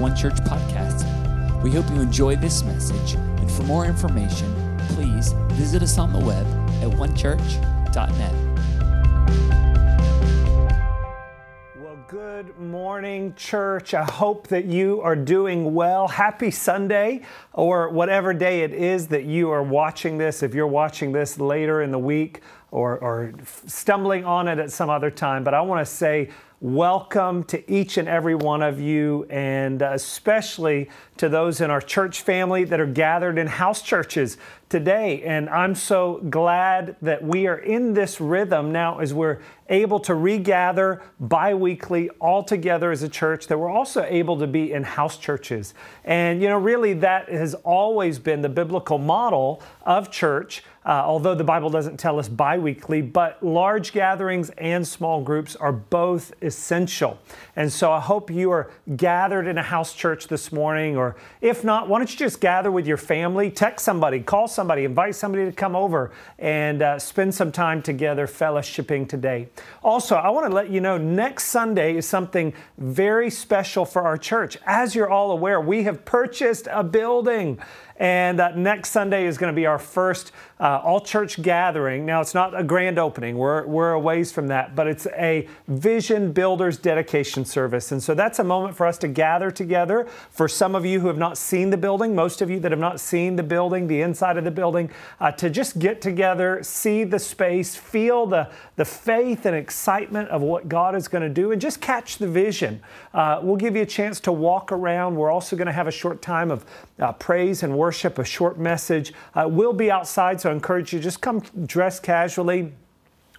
One Church podcast. We hope you enjoy this message, and for more information, please visit us on the web at onechurch.net. Well, good morning, church. I hope that you are doing well. Happy Sunday, or whatever day it is that you are watching this. If you're watching this later in the week or, or stumbling on it at some other time, but I want to say, welcome to each and every one of you, and uh, especially to those in our church family that are gathered in house churches today. And I'm so glad that we are in this rhythm now as we're able to regather bi weekly all together as a church, that we're also able to be in house churches. And, you know, really, that has always been the biblical model of church. Uh, although the Bible doesn't tell us bi weekly, but large gatherings and small groups are both essential. And so I hope you are gathered in a house church this morning, or if not, why don't you just gather with your family, text somebody, call somebody, invite somebody to come over and uh, spend some time together fellowshipping today. Also, I want to let you know next Sunday is something very special for our church. As you're all aware, we have purchased a building. And uh, next Sunday is going to be our first uh, all church gathering. Now, it's not a grand opening, we're, we're a ways from that, but it's a Vision Builders dedication service. And so that's a moment for us to gather together. For some of you who have not seen the building, most of you that have not seen the building, the inside of the building, uh, to just get together, see the space, feel the, the faith and excitement of what God is going to do, and just catch the vision. Uh, we'll give you a chance to walk around. We're also going to have a short time of uh, praise and worship, a short message. Uh, we'll be outside, so I encourage you just come dress casually.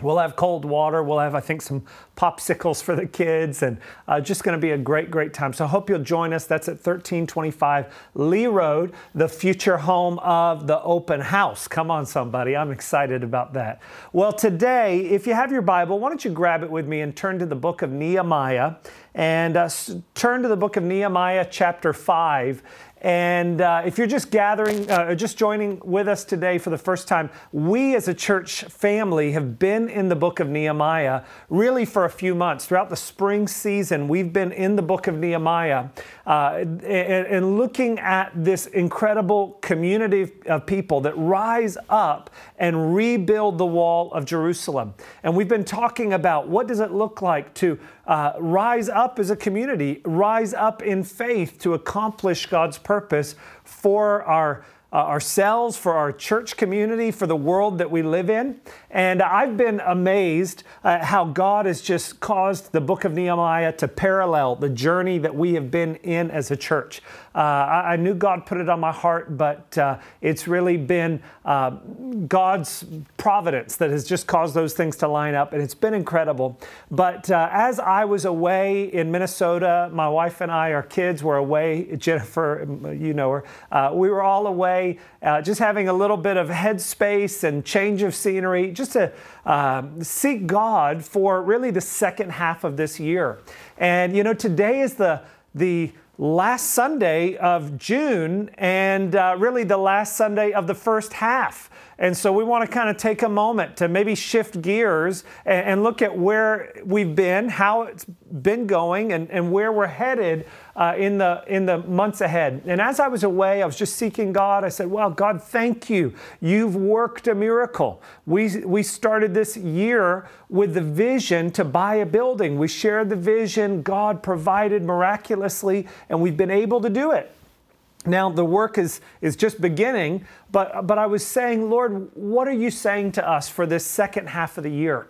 We'll have cold water. We'll have, I think, some popsicles for the kids, and uh, just going to be a great, great time. So I hope you'll join us. That's at 1325 Lee Road, the future home of the open house. Come on, somebody. I'm excited about that. Well, today, if you have your Bible, why don't you grab it with me and turn to the book of Nehemiah and uh, turn to the book of Nehemiah, chapter 5. And uh, if you're just gathering, uh, just joining with us today for the first time, we as a church family have been in the book of Nehemiah really for a few months. Throughout the spring season, we've been in the book of Nehemiah uh, and, and looking at this incredible community of people that rise up and rebuild the wall of Jerusalem. And we've been talking about what does it look like to uh, rise up as a community, rise up in faith to accomplish God's purpose for our uh, ourselves, for our church community, for the world that we live in. And I've been amazed at how God has just caused the book of Nehemiah to parallel the journey that we have been in as a church. Uh, I, I, knew God put it on my heart, but uh, it's really been uh, God's providence that has just caused those things to line up, and it's been incredible. But uh, as I was away in Minnesota, my wife and I, our kids were away. Jennifer, you know her, uh, we were all away, uh, just having a little bit of headspace and change of scenery, just to seek God for really the second half of this year. And you know, today is the the last Sunday of June and uh, really the last Sunday of the first half. And so we want to kind of take a moment to maybe shift gears and, and look at where we've been, how it's been going, and, and where we're headed uh, in, the, in the months ahead. And as I was away, I was just seeking God. I said, Well, God, thank you. You've worked a miracle. We, we started this year with the vision to buy a building. We shared the vision. God provided miraculously, and we've been able to do it. Now, the work is, is just beginning, but, but I was saying, Lord, what are you saying to us for this second half of the year?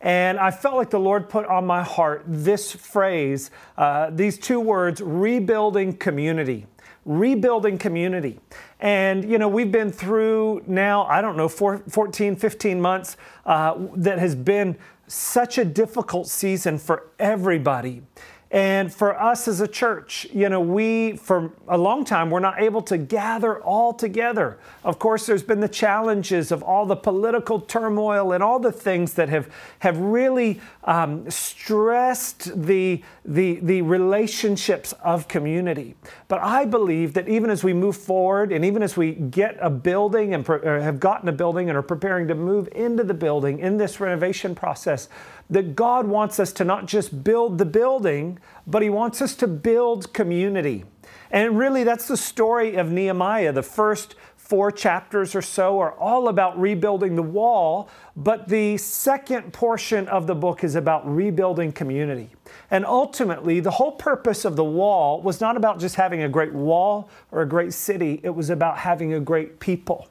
And I felt like the Lord put on my heart this phrase, uh, these two words, rebuilding community. Rebuilding community. And, you know, we've been through now, I don't know, four, 14, 15 months uh, that has been such a difficult season for everybody. And for us as a church, you know, we, for a long time, we're not able to gather all together. Of course, there's been the challenges of all the political turmoil and all the things that have, have really um, stressed the, the, the relationships of community. But I believe that even as we move forward and even as we get a building and pre- have gotten a building and are preparing to move into the building in this renovation process, that God wants us to not just build the building, but He wants us to build community. And really, that's the story of Nehemiah. The first four chapters or so are all about rebuilding the wall, but the second portion of the book is about rebuilding community. And ultimately, the whole purpose of the wall was not about just having a great wall or a great city, it was about having a great people.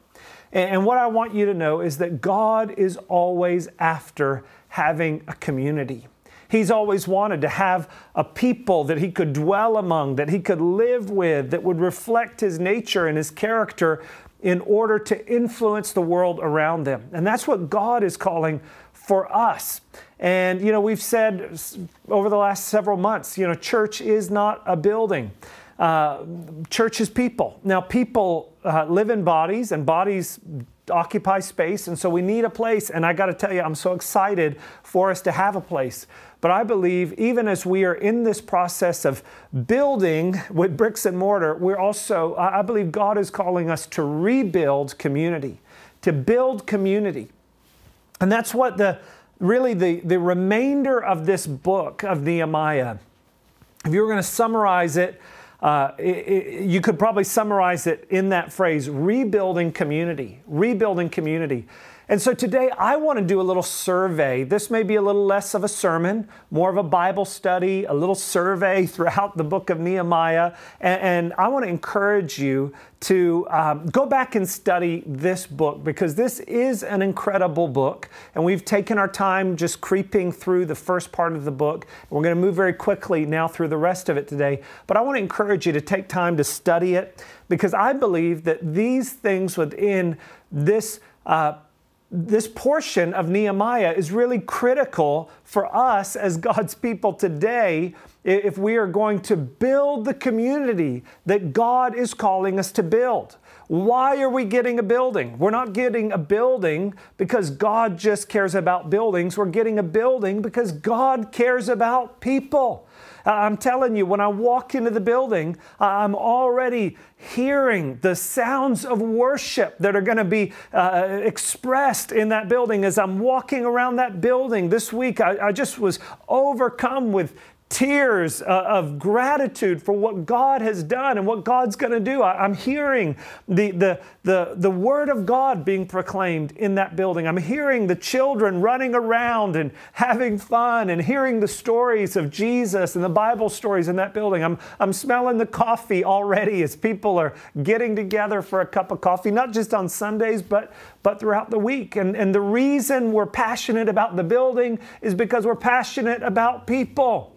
And what I want you to know is that God is always after having a community. He's always wanted to have a people that he could dwell among, that he could live with, that would reflect his nature and his character in order to influence the world around them. And that's what God is calling for us. And, you know, we've said over the last several months, you know, church is not a building. Uh, church is people. Now, people uh, live in bodies, and bodies occupy space, and so we need a place. And I got to tell you, I'm so excited for us to have a place. But I believe even as we are in this process of building with bricks and mortar, we're also, I believe God is calling us to rebuild community, to build community. And that's what the really the, the remainder of this book of Nehemiah, if you were going to summarize it, uh, it, it, you could probably summarize it in that phrase rebuilding community, rebuilding community. And so today I want to do a little survey. This may be a little less of a sermon, more of a Bible study, a little survey throughout the book of Nehemiah. And, and I want to encourage you to um, go back and study this book because this is an incredible book. And we've taken our time just creeping through the first part of the book. We're going to move very quickly now through the rest of it today. But I want to encourage you to take time to study it because I believe that these things within this. Uh, this portion of Nehemiah is really critical for us as God's people today if we are going to build the community that God is calling us to build. Why are we getting a building? We're not getting a building because God just cares about buildings. We're getting a building because God cares about people. I'm telling you, when I walk into the building, I'm already hearing the sounds of worship that are going to be uh, expressed in that building as I'm walking around that building this week. I, I just was overcome with tears uh, of gratitude for what God has done and what God's going to do. I, am hearing the, the, the, the Word of God being proclaimed in that building. I'm hearing the children running around and having fun and hearing the stories of Jesus and the Bible stories in that building. I'm, I'm smelling the coffee already as people are getting together for a cup of coffee, not just on Sundays, but, but throughout the week. And, and the reason we're passionate about the building is because we're passionate about people.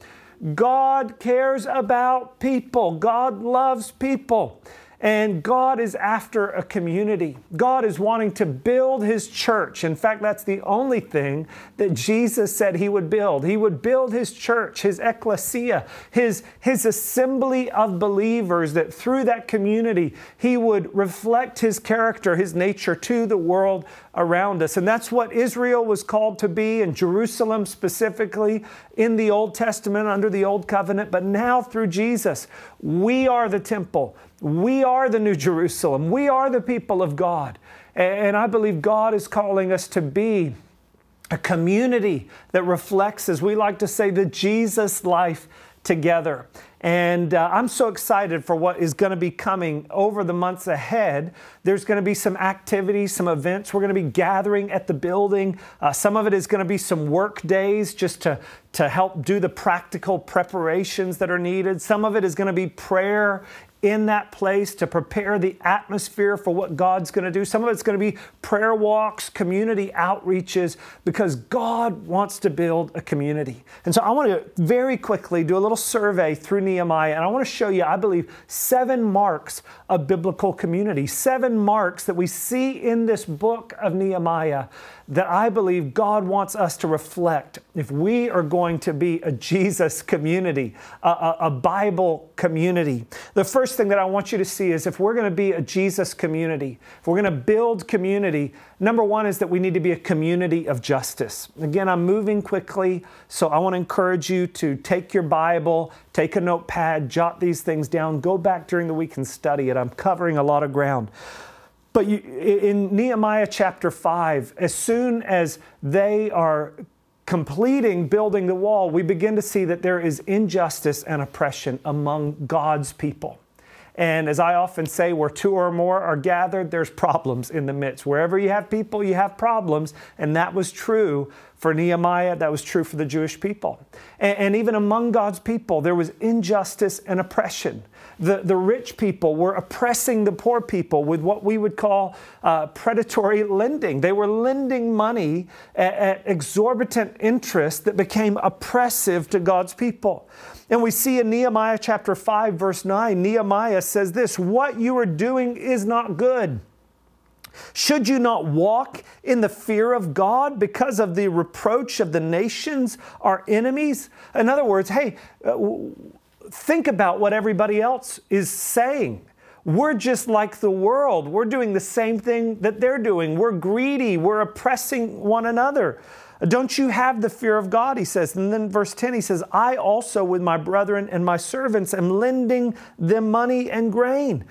God cares about people. God loves people. And God is after a community. God is wanting to build his church. In fact, that's the only thing that Jesus said he would build. He would build his church, his ecclesia, his, his assembly of believers, that through that community, he would reflect his character, his nature to the world around us. And that's what Israel was called to be, and Jerusalem specifically in the Old Testament under the Old Covenant. But now through Jesus, we are the temple. We are the New Jerusalem. We are the people of God. And I believe God is calling us to be a community that reflects, as we like to say, the Jesus life together. And uh, I'm so excited for what is going to be coming over the months ahead. There's going to be some activities, some events. We're going to be gathering at the building. Uh, some of it is going to be some work days just to, to help do the practical preparations that are needed. Some of it is going to be prayer in that place to prepare the atmosphere for what God's going to do. Some of it's going to be prayer walks, community outreaches, because God wants to build a community. And so I want to very quickly do a little survey through Nehemiah, and I want to show you, I believe, seven marks of biblical community, seven marks that we see in this book of Nehemiah that I believe God wants us to reflect if we are going to be a Jesus community, a, a, a, Bible community. The first thing that I want you to see is if we're going to be a Jesus community, if we're going to build community, number one is that we need to be a community of justice. Again, I'm moving quickly, so I want to encourage you to take your Bible, take a notepad, jot these things down, go back during the week and study it. I'm covering a lot of ground. But you, in Nehemiah chapter 5, as soon as they are completing building the wall, we begin to see that there is injustice and oppression among God's people. And as I often say, where two or more are gathered, there's problems in the midst. Wherever you have people, you have problems. And that was true for Nehemiah, that was true for the Jewish people. And, and even among God's people, there was injustice and oppression. The, the rich people were oppressing the poor people with what we would call uh, predatory lending. They were lending money at, at exorbitant interest that became oppressive to God's people. And we see in Nehemiah chapter 5, verse 9, Nehemiah says this What you are doing is not good. Should you not walk in the fear of God because of the reproach of the nations, our enemies? In other words, hey, uh, think about what everybody else is saying. We're just like the world. We're doing the same thing that they're doing. We're greedy. We're oppressing one another. Don't you have the fear of God? He says. And then verse 10, he says, I also with my brethren and my servants am lending them money and grain.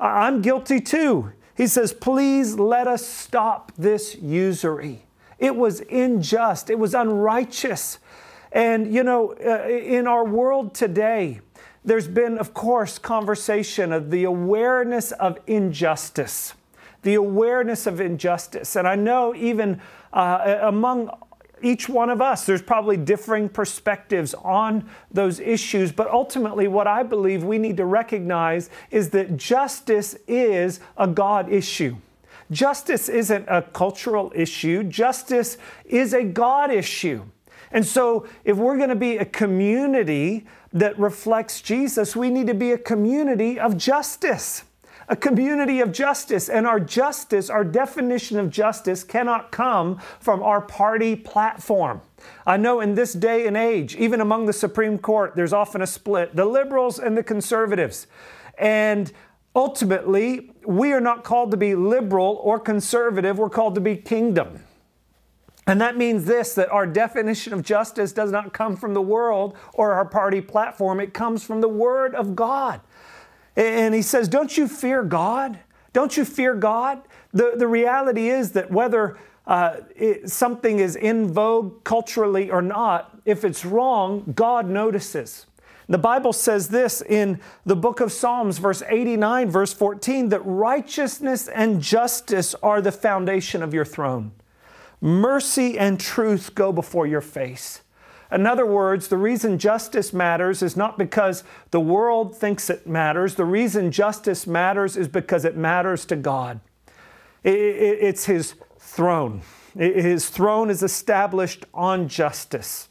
I'm guilty too. He says, Please let us stop this usury. It was unjust, it was unrighteous. And, you know, uh, in our world today, there's been, of course, conversation of the awareness of injustice, the awareness of injustice. And I know even uh, among each one of us, there's probably differing perspectives on those issues, but ultimately, what I believe we need to recognize is that justice is a God issue. Justice isn't a cultural issue, justice is a God issue. And so, if we're going to be a community that reflects Jesus, we need to be a community of justice a community of justice. And our justice, our definition of justice, cannot come from our party platform. I know in this day and age, even among the Supreme Court, there's often a split the liberals and the conservatives. And ultimately, we are not called to be liberal or conservative, we're called to be kingdom. And that means this that our definition of justice does not come from the world or our party platform, it comes from the Word of God. And he says, Don't you fear God? Don't you fear God? The, the reality is that whether uh, it, something is in vogue culturally or not, if it's wrong, God notices. The Bible says this in the book of Psalms, verse 89, verse 14, that righteousness and justice are the foundation of your throne. Mercy and truth go before your face. In other words, the reason justice matters is not because the world thinks it matters. The reason justice matters is because it matters to God. It's His throne. His throne is established on justice.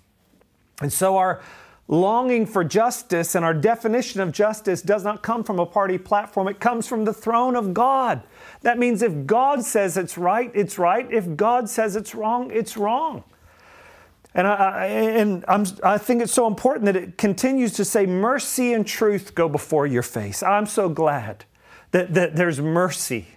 And so our longing for justice and our definition of justice does not come from a party platform, it comes from the throne of God. That means if God says it's right, it's right. If God says it's wrong, it's wrong. And, I, and I'm, I think it's so important that it continues to say, mercy and truth go before your face. I'm so glad that, that there's mercy.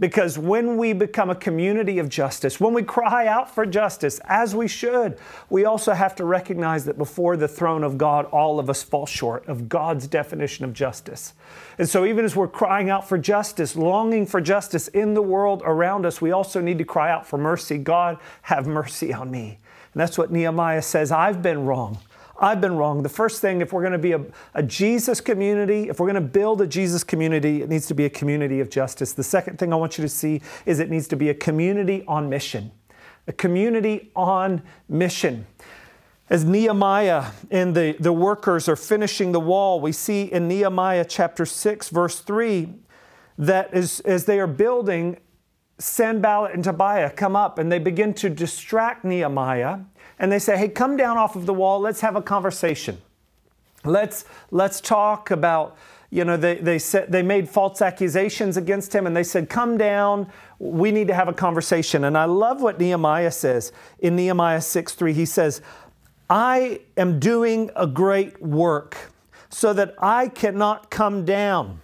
Because when we become a community of justice, when we cry out for justice, as we should, we also have to recognize that before the throne of God, all of us fall short of God's definition of justice. And so, even as we're crying out for justice, longing for justice in the world around us, we also need to cry out for mercy. God, have mercy on me. And that's what Nehemiah says I've been wrong. I've been wrong. The first thing, if we're going to be a, a, Jesus community, if we're going to build a Jesus community, it needs to be a community of justice. The second thing I want you to see is it needs to be a community on mission. A community on mission. As Nehemiah and the, the workers are finishing the wall, we see in Nehemiah chapter 6, verse 3, that as, as they are building, Sanballat and Tobiah come up and they begin to distract Nehemiah and they say, Hey, come down off of the wall, let's have a conversation. Let's, let's talk about, you know, they, they, said, they made false accusations against him and they said, Come down, we need to have a conversation. And I love what Nehemiah says in Nehemiah 6 3. He says, I am doing a great work so that I cannot come down.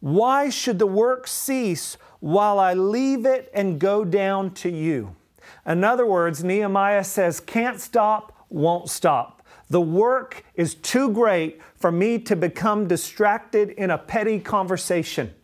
Why should the work cease while I leave it and go down to you. In other words, Nehemiah says, can't stop, won't stop. The work is too great for me to become distracted in a petty conversation.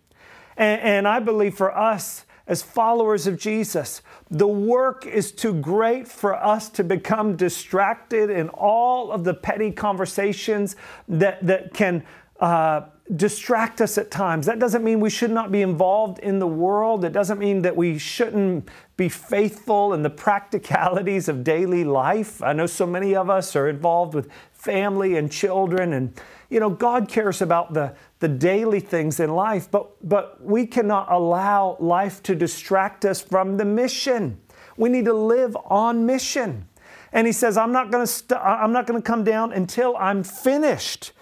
And, and I believe for us as followers of Jesus, the work is too great for us to become distracted in all of the petty conversations that, that can uh, distract us at times. That doesn't mean we should not be involved in the world. It doesn't mean that we shouldn't be faithful in the practicalities of daily life. I know so many of us are involved with family and children and you know god cares about the, the daily things in life but but we cannot allow life to distract us from the mission we need to live on mission and he says i'm not going to st- i'm not going to come down until i'm finished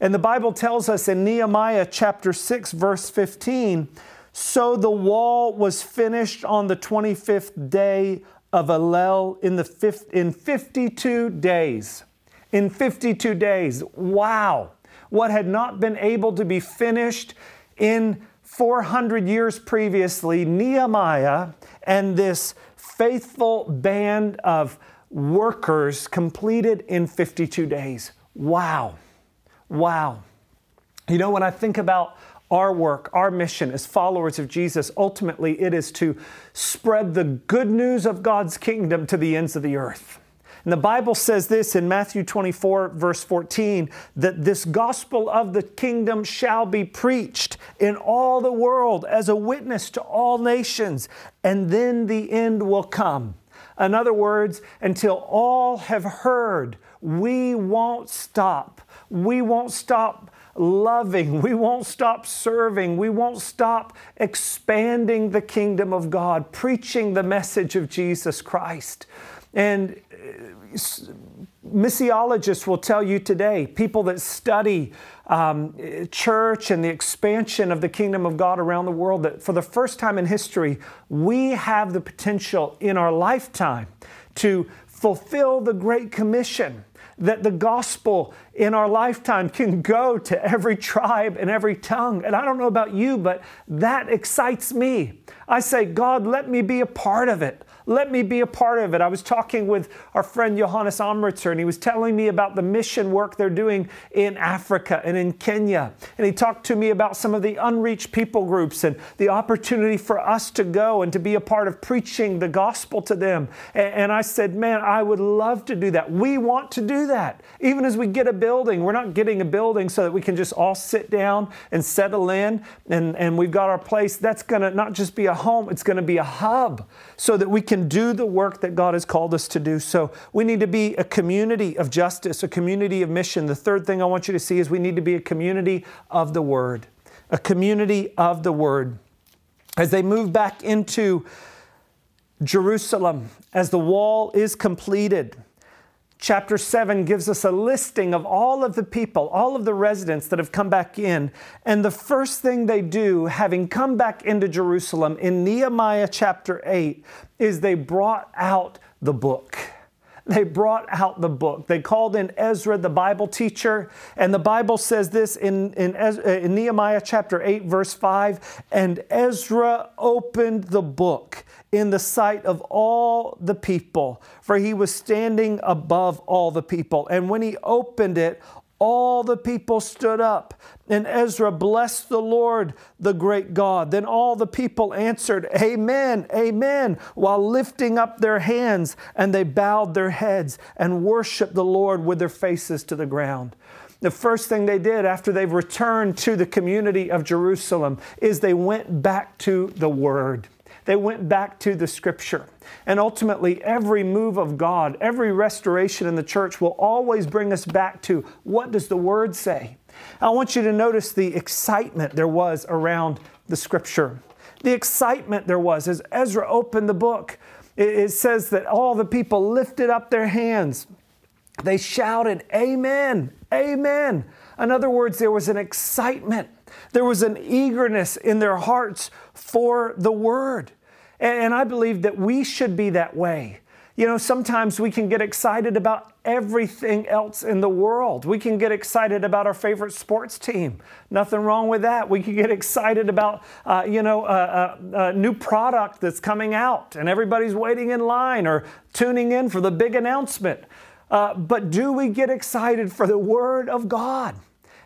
and the bible tells us in nehemiah chapter 6 verse 15 so the wall was finished on the 25th day of Elul in the fifth, in 52 days in 52 days. Wow. What had not been able to be finished in 400 years previously, Nehemiah and this faithful band of workers completed in 52 days. Wow. Wow. You know, when I think about our work, our mission as followers of Jesus, ultimately it is to spread the good news of God's kingdom to the ends of the earth. And the Bible says this in Matthew 24, verse 14, that this gospel of the kingdom shall be preached in all the world as a witness to all nations, and then the end will come. In other words, until all have heard, we won't stop. We won't stop loving. We won't stop serving. We won't stop expanding the kingdom of God, preaching the message of Jesus Christ. And missiologists will tell you today, people that study um, church and the expansion of the kingdom of God around the world, that for the first time in history, we have the potential in our lifetime to fulfill the Great Commission. That the gospel in our lifetime can go to every tribe and every tongue. And I don't know about you, but that excites me. I say, God, let me be a part of it. Let me be a part of it. I was talking with our friend Johannes Amritzer, and he was telling me about the mission work they're doing in Africa and in Kenya. And he talked to me about some of the unreached people groups and the opportunity for us to go and to be a part of preaching the gospel to them. And, I said, Man, I would love to do that. We want to do that. Even as we get a building, we're not getting a building so that we can just all sit down and settle in and, and we've got our place. That's going to not just be a home, it's going to be a hub so that we can do the work that God has called us to do. So we need to be a community of justice, a community of mission. The third thing I want you to see is we need to be a community of the Word, a community of the Word. As they move back into Jerusalem, as the wall is completed, Chapter 7 gives us a listing of all of the people, all of the residents that have come back in. And the first thing they do, having come back into Jerusalem in Nehemiah chapter 8, is they brought out the book. They brought out the book. They called in Ezra, the Bible teacher, and the Bible says this in, in, uh, in Nehemiah chapter 8, verse 5 And Ezra opened the book in the sight of all the people, for he was standing above all the people. And when he opened it, all the people stood up, and Ezra blessed the Lord, the great God. Then all the people answered, Amen, Amen, while lifting up their hands, and they bowed their heads and worshiped the Lord with their faces to the ground. The first thing they did after they've returned to the community of Jerusalem is they went back to the Word. They went back to the scripture. And ultimately, every move of God, every restoration in the church will always bring us back to what does the word say? I want you to notice the excitement there was around the scripture. The excitement there was as Ezra opened the book. It says that all the people lifted up their hands. They shouted, Amen, Amen. In other words, there was an excitement, there was an eagerness in their hearts for the word. And I believe that we should be that way. You know, sometimes we can get excited about everything else in the world. We can get excited about our favorite sports team. Nothing wrong with that. We can get excited about, uh, you know, a, a, a, new product that's coming out and everybody's waiting in line or tuning in for the big announcement. Uh, but do we get excited for the Word of God?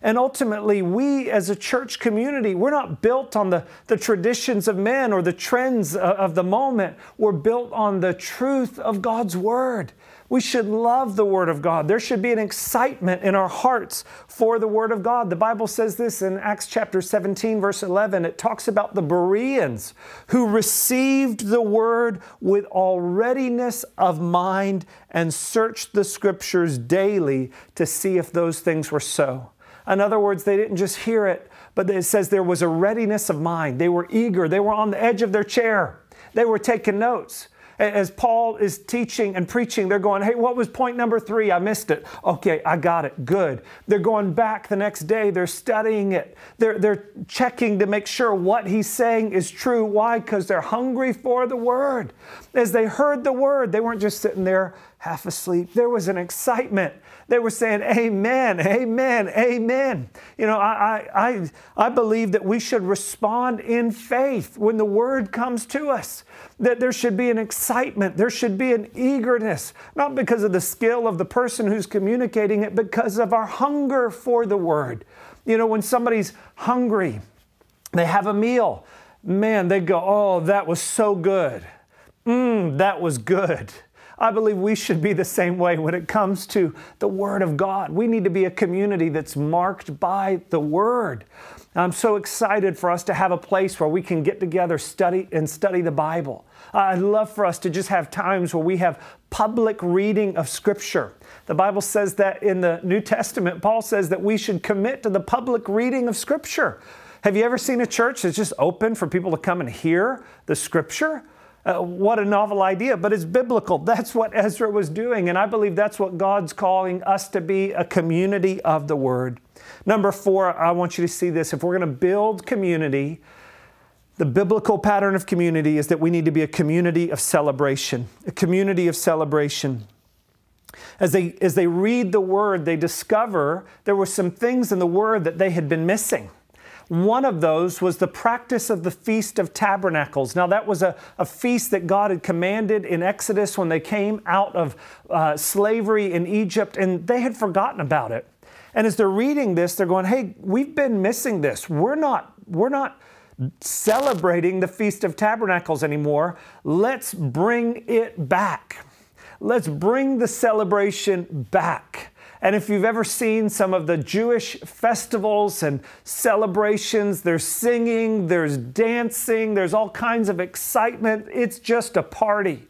And ultimately, we as a church community, we're not built on the, the traditions of men or the trends of the moment. We're built on the truth of God's Word. We should love the Word of God. There should be an excitement in our hearts for the Word of God. The Bible says this in Acts chapter 17, verse 11. It talks about the Bereans who received the Word with all readiness of mind and searched the Scriptures daily to see if those things were so. In other words, they didn't just hear it, but it says there was a readiness of mind. They were eager, they were on the edge of their chair, they were taking notes as Paul is teaching and preaching, they're going, Hey, what was point number three? I missed it. Okay, I got it. Good. They're going back the next day. They're studying it. They're, they're checking to make sure what he's saying is true. Why? Because they're hungry for the word. As they heard the word, they weren't just sitting there half asleep. There was an excitement. They were saying, Amen, Amen, Amen. You know, I, I, I believe that we should respond in faith when the word comes to us, that there should be an excitement, there should be an eagerness, not because of the skill of the person who's communicating it, because of our hunger for the word. You know, when somebody's hungry, they have a meal, man, they go, Oh, that was so good. Mmm, that was good. I believe we should be the same way when it comes to the Word of God. We need to be a community that's marked by the Word. I'm so excited for us to have a place where we can get together, study and study the Bible. I'd love for us to just have times where we have public reading of Scripture. The Bible says that in the New Testament, Paul says that we should commit to the public reading of Scripture. Have you ever seen a church that's just open for people to come and hear the Scripture? Uh, what a novel idea, but it's biblical. That's what Ezra was doing, and I believe that's what God's calling us to be a community of the Word. Number four, I want you to see this. If we're going to build community, the biblical pattern of community is that we need to be a community of celebration, a community of celebration. As they, as they read the Word, they discover there were some things in the Word that they had been missing. One of those was the practice of the Feast of Tabernacles. Now, that was a, a feast that God had commanded in Exodus when they came out of uh, slavery in Egypt, and they had forgotten about it. And as they're reading this, they're going, hey, we've been missing this. We're not, we're not celebrating the Feast of Tabernacles anymore. Let's bring it back. Let's bring the celebration back. And if you've ever seen some of the Jewish festivals and celebrations, there's singing, there's dancing, there's all kinds of excitement. It's just a party.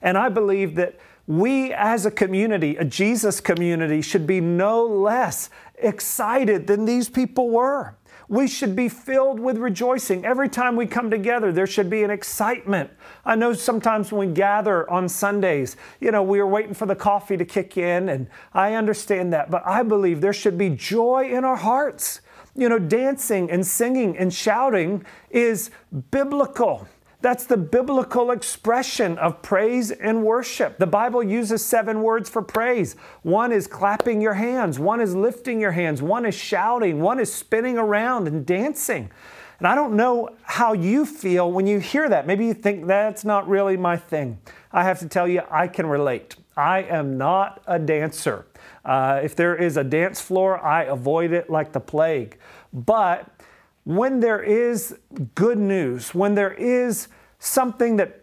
And I believe that we as a community, a Jesus community, should be no less excited than these people were. We should be filled with rejoicing. Every time we come together, there should be an excitement. I know sometimes when we gather on Sundays, you know, we are waiting for the coffee to kick in, and I understand that, but I believe there should be joy in our hearts. You know, dancing and singing and shouting is biblical. That's the biblical expression of praise and worship. The Bible uses seven words for praise. One is clapping your hands, one is lifting your hands, one is shouting, one is spinning around and dancing. And I don't know how you feel when you hear that. Maybe you think that's not really my thing. I have to tell you, I can relate. I am not a dancer. Uh, if there is a dance floor, I avoid it like the plague. But when there is good news, when there is something that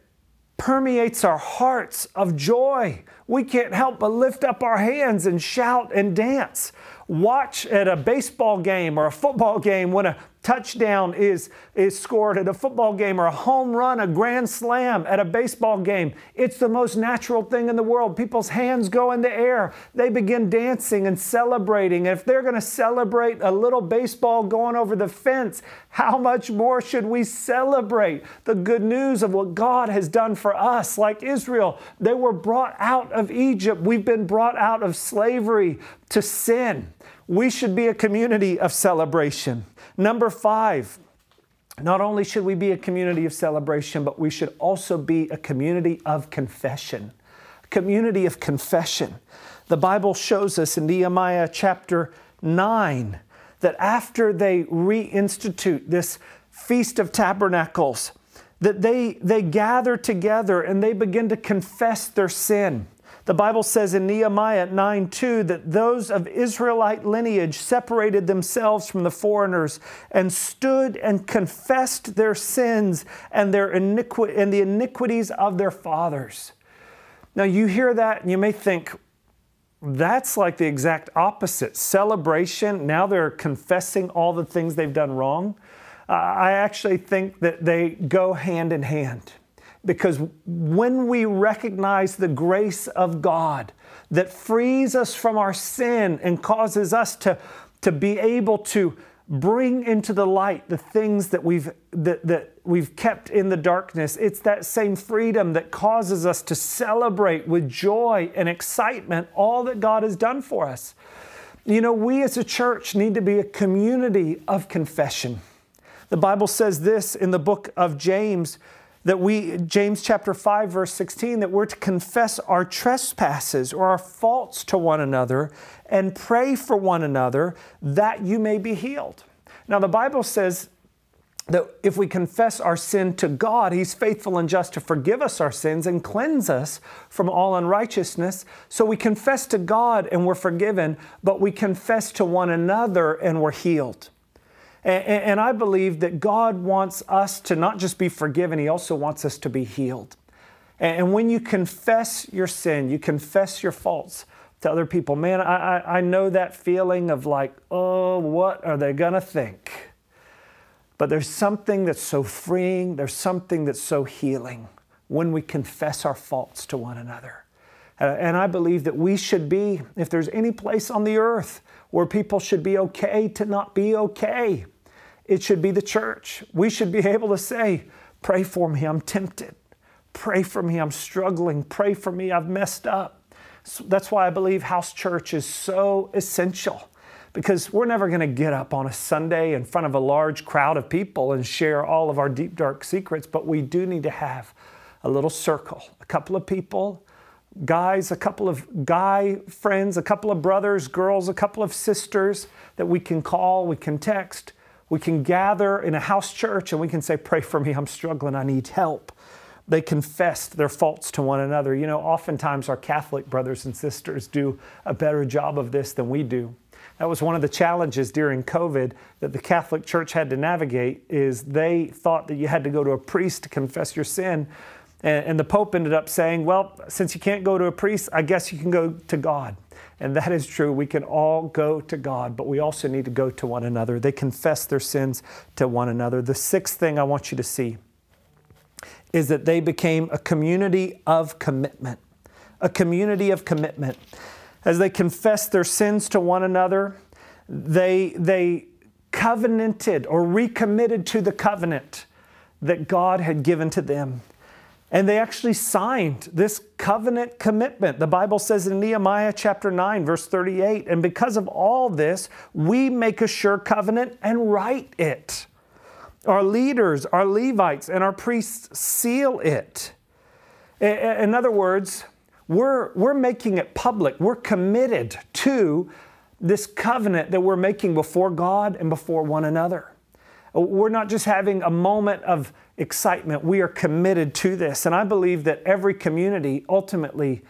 permeates our hearts of joy, we can't help but lift up our hands and shout and dance. Watch at a baseball game or a football game when a touchdown is, is scored at a football game or a home run, a grand slam at a baseball game. It's the most natural thing in the world. People's hands go in the air. They begin dancing and celebrating. If they're going to celebrate a little baseball going over the fence, how much more should we celebrate the good news of what God has done for us? Like Israel, they were brought out of Egypt. We've been brought out of slavery to sin. We should be a community of celebration. Number five, not only should we be a community of celebration, but we should also be a community of confession. Community of confession. The Bible shows us in Nehemiah chapter 9 that after they reinstitute this Feast of Tabernacles, that they, they gather together and they begin to confess their sin. The Bible says in Nehemiah 9 2 that those of Israelite lineage separated themselves from the foreigners and stood and confessed their sins and, their iniqui- and the iniquities of their fathers. Now, you hear that and you may think, that's like the exact opposite. Celebration, now they're confessing all the things they've done wrong. Uh, I actually think that they go hand in hand because when we recognize the grace of God that frees us from our sin and causes us to, to be able to bring into the light the things that we've that, that we've kept in the darkness it's that same freedom that causes us to celebrate with joy and excitement all that god has done for us. You know we as a church need to be a community of confession. The bible says this in the book of james that we, James chapter 5, verse 16, that we're to confess our trespasses or our faults to one another and pray for one another that you may be healed. Now, the Bible says that if we confess our sin to God, He's faithful and just to forgive us our sins and cleanse us from all unrighteousness. So we confess to God and we're forgiven, but we confess to one another and we're healed. And, I believe that God wants us to not just be forgiven, He also wants us to be healed. And when you confess your sin, you confess your faults to other people, man, I, I know that feeling of like, oh, what are they to think? But there's something that's so freeing, there's something that's so healing when we confess our faults to one another. And I believe that we should be, if there's any place on the earth where people should be okay to not be okay, it should be the church. We should be able to say, Pray for me, I'm tempted. Pray for me, I'm struggling. Pray for me, I've messed up. So that's why I believe house church is so essential because we're never going to get up on a Sunday in front of a large crowd of people and share all of our deep, dark secrets, but we do need to have a little circle, a couple of people, guys, a couple of guy friends, a couple of brothers, girls, a couple of sisters that we can call, we can text, we can gather in a house church and we can say, Pray for me, I'm struggling, I need help. They confessed their faults to one another. You know, oftentimes our Catholic brothers and sisters do a better job of this than we do. That was one of the challenges during COVID that the Catholic Church had to navigate is they thought that you had to go to a priest to confess your sin. And, the Pope ended up saying, well, since you can't go to a priest, I guess you can go to God. And that is true. We can all go to God, but we also need to go to one another. They confess their sins to one another. The sixth thing I want you to see is that they became a community of commitment. A community of commitment. As they confessed their sins to one another, they, they covenanted or recommitted to the covenant that God had given to them. And they actually signed this covenant commitment. The Bible says in Nehemiah chapter 9, verse 38, and because of all this, we make a sure covenant and write it. Our leaders, our Levites, and our priests seal it. In other words, we're, we're making it public. We're committed to this covenant that we're making before God and before one another. We're not just having a moment of excitement. We are committed to this. And I believe that every community ultimately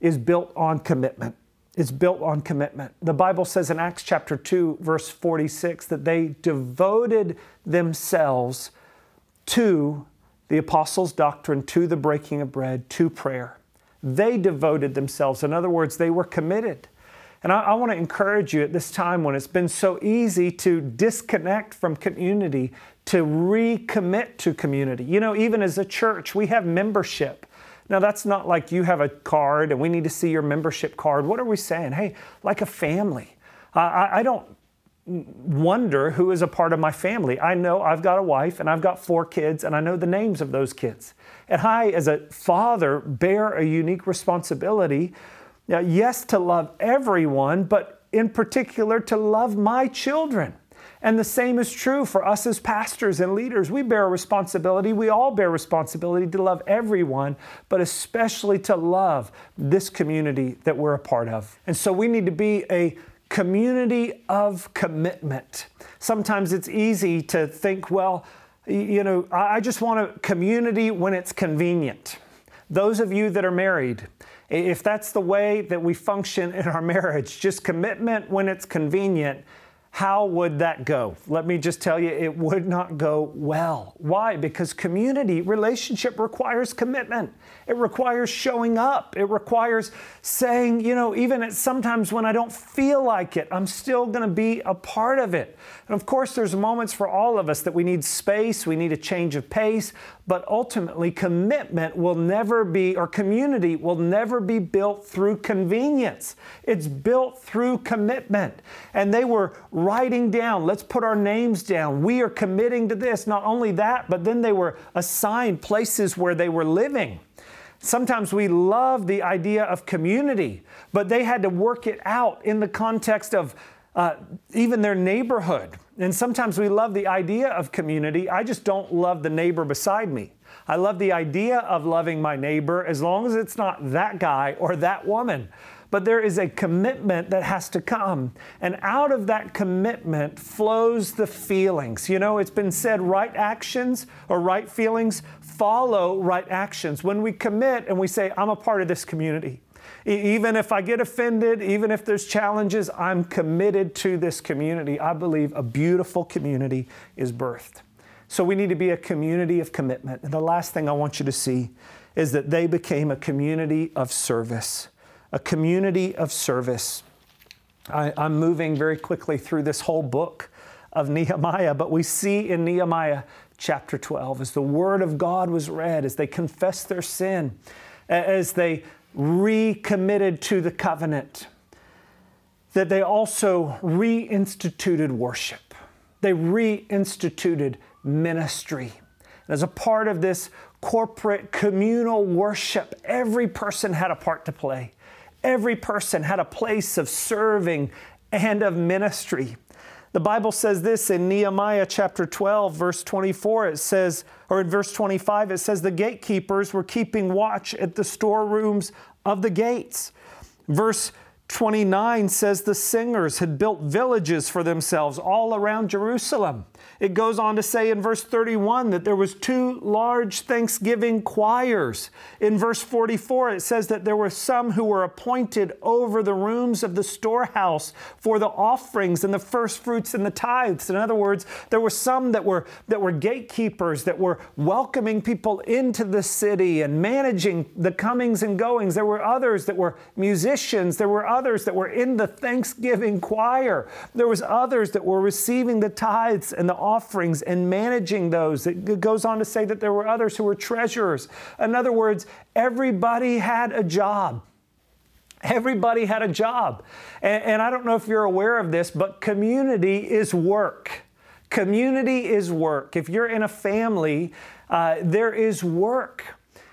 is built on commitment. It's built on commitment. The Bible says in Acts chapter 2, verse 46, that they devoted themselves to the apostles' doctrine, to the breaking of bread, to prayer. They devoted themselves. In other words, they were committed. And I, I want to encourage you at this time when it's been so easy to disconnect from community, to recommit to community. You know, even as a church, we have membership. Now, that's not like you have a card and we need to see your membership card. What are we saying? Hey, like a family. Uh, I, I don't wonder who is a part of my family. I know I've got a wife and I've got four kids and I know the names of those kids. And I, as a father, bear a unique responsibility now, yes, to love everyone, but in particular to love my children. And the same is true for us as pastors and leaders. We bear a responsibility. We all bear responsibility to love everyone, but especially to love this community that we're a part of. And so we need to be a community of commitment. Sometimes it's easy to think, well, you know, I just want a community when it's convenient. Those of you that are married, if that's the way that we function in our marriage, just commitment when it's convenient, how would that go? Let me just tell you, it would not go well. Why? Because community relationship requires commitment. It requires showing up. It requires saying, you know, even at sometimes when I don't feel like it, I'm still going to be a part of it. And of course, there's moments for all of us that we need space, we need a change of pace, but ultimately, commitment will never be, or community will never be built through convenience. It's built through commitment. And they were writing down, let's put our names down. We are committing to this. Not only that, but then they were assigned places where they were living. Sometimes we love the idea of community, but they had to work it out in the context of uh, even their neighborhood. And sometimes we love the idea of community. I just don't love the neighbor beside me. I love the idea of loving my neighbor as long as it's not that guy or that woman. But there is a commitment that has to come. And out of that commitment flows the feelings. You know, it's been said right actions or right feelings follow right actions. When we commit and we say, I'm a part of this community, even if I get offended, even if there's challenges, I'm committed to this community. I believe a beautiful community is birthed. So we need to be a community of commitment. And the last thing I want you to see is that they became a community of service. A community of service. I, am moving very quickly through this whole book of Nehemiah, but we see in Nehemiah chapter 12, as the word of God was read, as they confessed their sin, as they recommitted to the covenant, that they also reinstituted worship. They reinstituted ministry. As a part of this corporate communal worship, every person had a part to play. Every person had a place of serving and of ministry. The Bible says this in Nehemiah chapter 12, verse 24. It says, or in verse 25, it says, the gatekeepers were keeping watch at the storerooms of the gates. Verse 29 says the singers had built villages for themselves all around Jerusalem. It goes on to say in verse 31 that there was two large thanksgiving choirs. In verse 44 it says that there were some who were appointed over the rooms of the storehouse for the offerings and the first fruits and the tithes. In other words, there were some that were that were gatekeepers that were welcoming people into the city and managing the comings and goings. There were others that were musicians, there were others that were in the thanksgiving choir. There was others that were receiving the tithes and the offerings offerings and managing those. It goes on to say that there were others who were treasurers. In other words, everybody had a job. Everybody had a job. And, and I don't know if you're aware of this, but community is work. Community is work. If you're in a family, uh, there is work.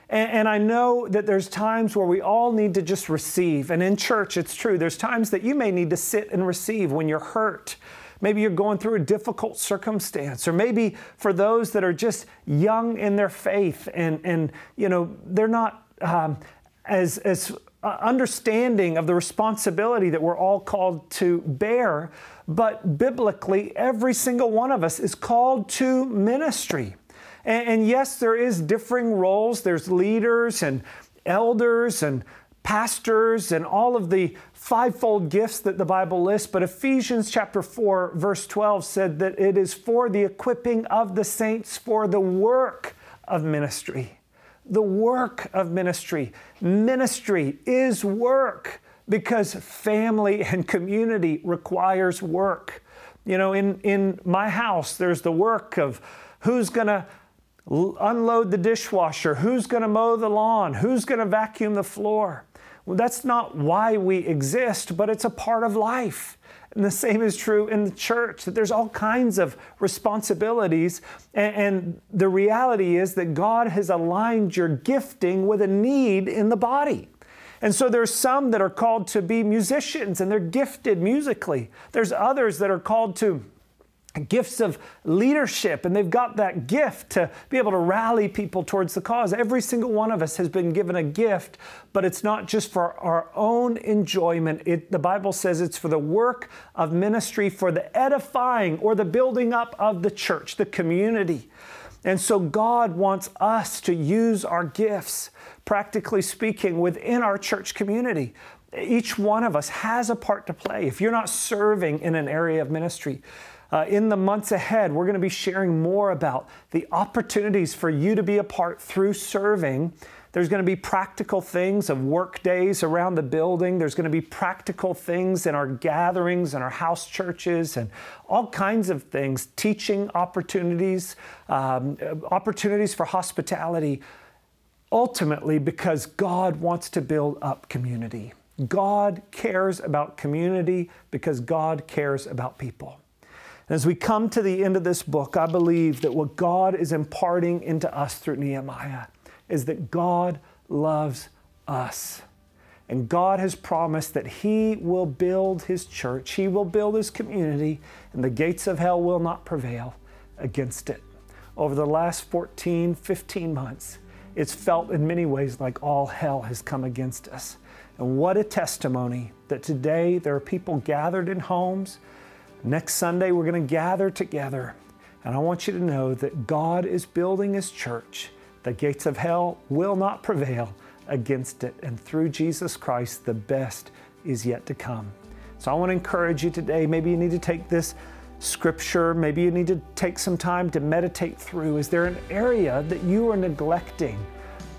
And, and, I know that there's times where we all need to just receive. And in church, it's true. There's times that you may need to sit and receive when you're hurt, Maybe you're going through a difficult circumstance, or maybe for those that are just young in their faith and, and you know, they're not um, as, as uh, understanding of the responsibility that we're all called to bear. But biblically, every single one of us is called to ministry. And, and yes, there is differing roles. There's leaders and elders and pastors and all of the fivefold gifts that the Bible lists, but Ephesians chapter 4, verse 12 said that it is for the equipping of the saints for the work of ministry. The work of ministry. Ministry is work because family and community requires work. You know, in, in my house, there's the work of who's going to unload the dishwasher, who's going to mow the lawn, who's going to vacuum the floor. That's not why we exist, but it's a part of life. And the same is true in the church, that there's all kinds of responsibilities. And, and, the reality is that God has aligned your gifting with a need in the body. And so there's some that are called to be musicians and they're gifted musically. There's others that are called to gifts of leadership, and they've got that gift to be able to rally people towards the cause. Every single one of us has been given a gift, but it's not just for our own enjoyment. It, the Bible says it's for the work of ministry, for the edifying or the building up of the church, the community. And so God wants us to use our gifts practically speaking, within our church community. Each one of us has a part to play. If you're not serving in an area of ministry, uh, in the months ahead, we're going to be sharing more about the opportunities for you to be a part through serving. There's going to be practical things of work days around the building. There's going to be practical things in our gatherings and our house churches and all kinds of things, teaching opportunities, um, opportunities for hospitality, ultimately because God wants to build up community. God cares about community because God cares about people. As we come to the end of this book, I believe that what God is imparting into us through Nehemiah is that God loves us. And God has promised that He will build His church, He will build His community, and the gates of hell will not prevail against it. Over the last 14, 15 months, it's felt in many ways like all hell has come against us. And what a testimony that today there are people gathered in homes. Next Sunday, we're going to gather together. And I want you to know that God is building His church. The gates of hell will not prevail against it. And through Jesus Christ, the best is yet to come. So I want to encourage you today. Maybe you need to take this scripture. Maybe you need to take some time to meditate through. Is there an area that you are neglecting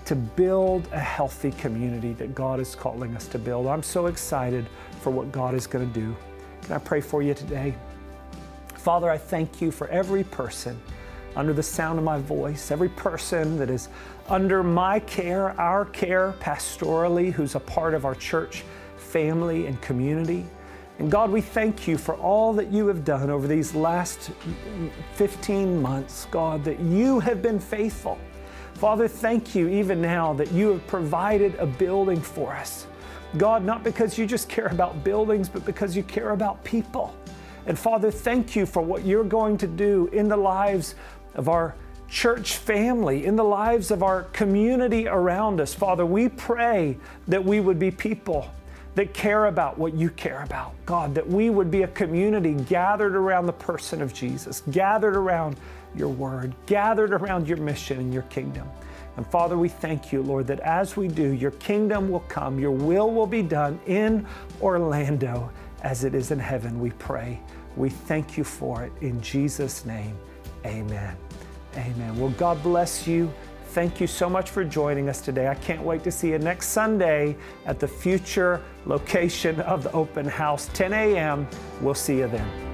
to build a healthy community that God is calling us to build? I'm so excited for what God is going to do. Can I pray for you today? Father, I thank you for every person under the sound of my voice, every person that is under my care, our care pastorally, who's a part of our church family and community. And God, we thank you for all that you have done over these last 15 months, God, that you have been faithful. Father, thank you even now that you have provided a building for us. God, not because you just care about buildings, but because you care about people. And Father, thank you for what you're going to do in the lives of our church family, in the lives of our community around us. Father, we pray that we would be people that care about what you care about. God, that we would be a community gathered around the person of Jesus, gathered around your word, gathered around your mission and your kingdom. And Father, we thank you, Lord, that as we do, your kingdom will come, your will will be done in Orlando as it is in heaven, we pray. We thank you for it in Jesus' name. Amen. Amen. Well, God bless you. Thank you so much for joining us today. I can't wait to see you next Sunday at the future location of the open house, 10 a.m. We'll see you then.